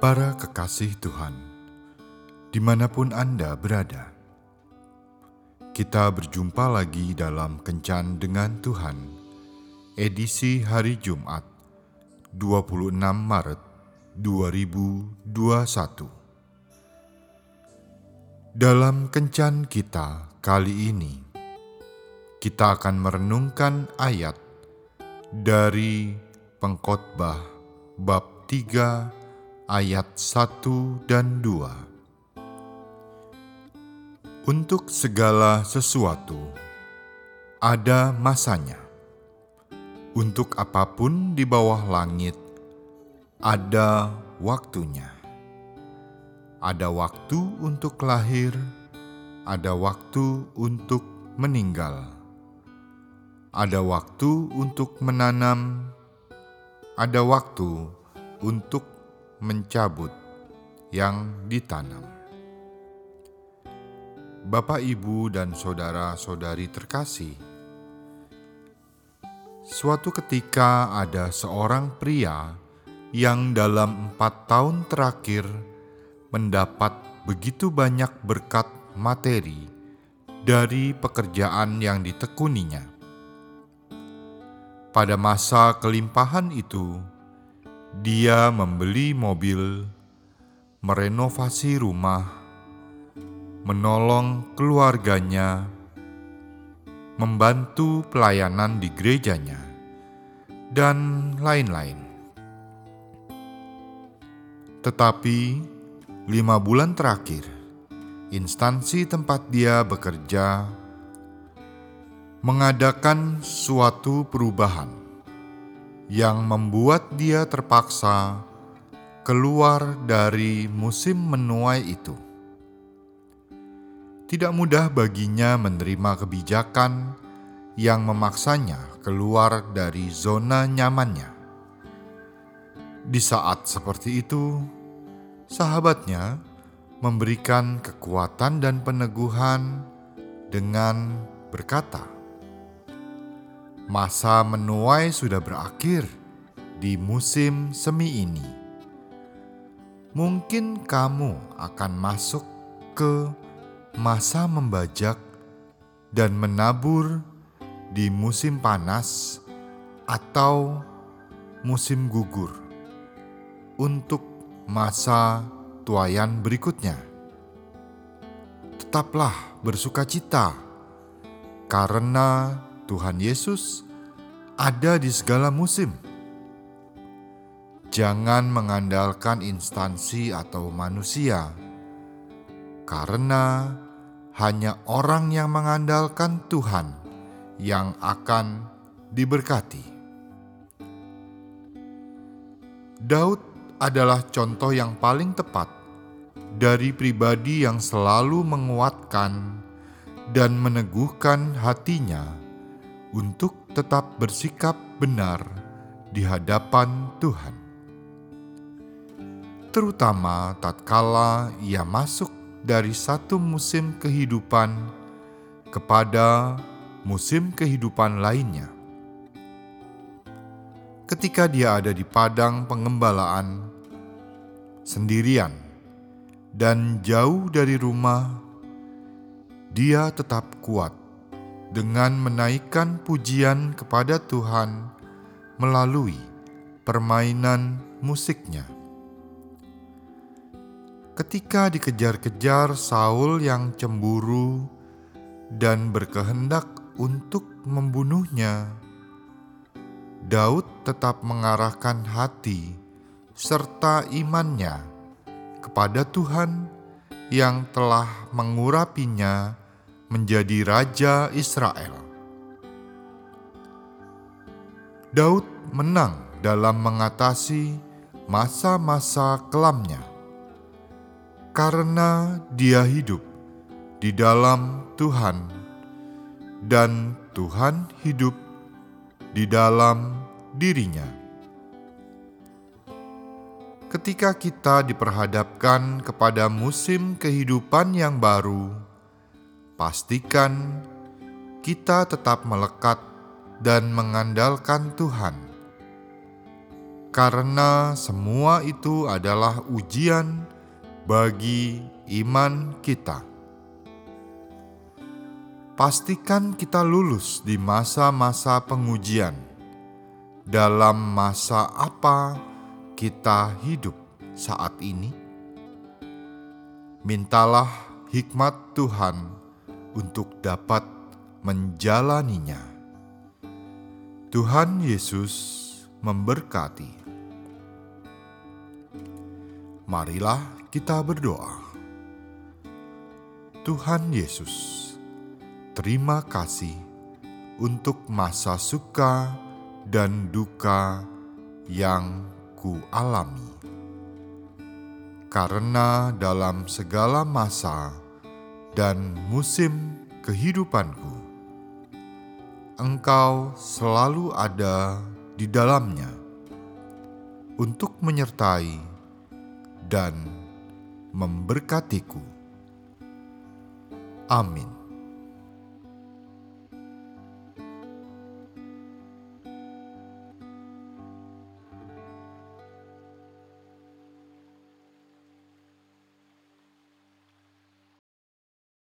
Para kekasih Tuhan, di mana pun Anda berada, kita berjumpa lagi dalam Kencan dengan Tuhan, edisi hari Jumat, 26 Maret 2021. Dalam Kencan kita kali ini, kita akan merenungkan ayat dari Pengkhotbah bab 3 ayat 1 dan 2. Untuk segala sesuatu ada masanya. Untuk apa pun di bawah langit ada waktunya. Ada waktu untuk lahir, ada waktu untuk meninggal. Ada waktu untuk menanam, ada waktu untuk mencabut yang ditanam. Bapak, ibu, dan saudara-saudari terkasih, suatu ketika ada seorang pria yang dalam empat tahun terakhir mendapat begitu banyak berkat materi dari pekerjaan yang ditekuninya. Pada masa kelimpahan itu, dia membeli mobil, merenovasi rumah, menolong keluarganya, membantu pelayanan di gerejanya, dan lain-lain. Tetapi lima bulan terakhir, instansi tempat dia bekerja mengadakan suatu perubahan yang membuat dia terpaksa keluar dari musim menuai itu. Tidak mudah baginya menerima kebijakan yang memaksanya keluar dari zona nyamannya. Di saat seperti itu, sahabatnya memberikan kekuatan dan peneguhan dengan berkata, Masa menuai sudah berakhir di musim semi ini. Mungkin kamu akan masuk ke masa membajak dan menabur di musim panas atau musim gugur untuk masa tuayan berikutnya. Tetaplah bersuka cita karena Tuhan Yesus ada di segala musim. Jangan mengandalkan instansi atau manusia, karena hanya orang yang mengandalkan Tuhan yang akan diberkati. Daud adalah contoh yang paling tepat dari pribadi yang selalu menguatkan dan meneguhkan hatinya untuk tetap bersikap benar di hadapan Tuhan. Terutama tatkala ia masuk dari satu musim kehidupan kepada musim kehidupan lainnya. Ketika dia ada di padang pengembalaan sendirian dan jauh dari rumah, dia tetap kuat dengan menaikkan pujian kepada Tuhan melalui permainan musiknya. Ketika dikejar-kejar Saul yang cemburu dan berkehendak untuk membunuhnya, Daud tetap mengarahkan hati serta imannya kepada Tuhan yang telah mengurapinya menjadi raja Israel. Daud menang dalam mengatasi masa-masa kelamnya karena dia hidup di dalam Tuhan dan Tuhan hidup di dalam dirinya. Ketika kita diperhadapkan kepada musim kehidupan yang baru, pastikan kita tetap melekat dan mengandalkan Tuhan. karena semua itu adalah ujian bagi iman kita. Pastikan kita lulus di masa-masa pengujian. Dalam masa apa kita hidup saat ini? Mintalah hikmat Tuhan untuk dapat menjalaninya. Tuhan Yesus memberkati. Marilah kita berdoa. Tuhan Yesus, terima kasih untuk masa suka dan duka yang kualami. Karena dalam segala masa dan musim kehidupanku, Engkau selalu ada di dalamnya untuk menyertai dan memberkatiku. Amin.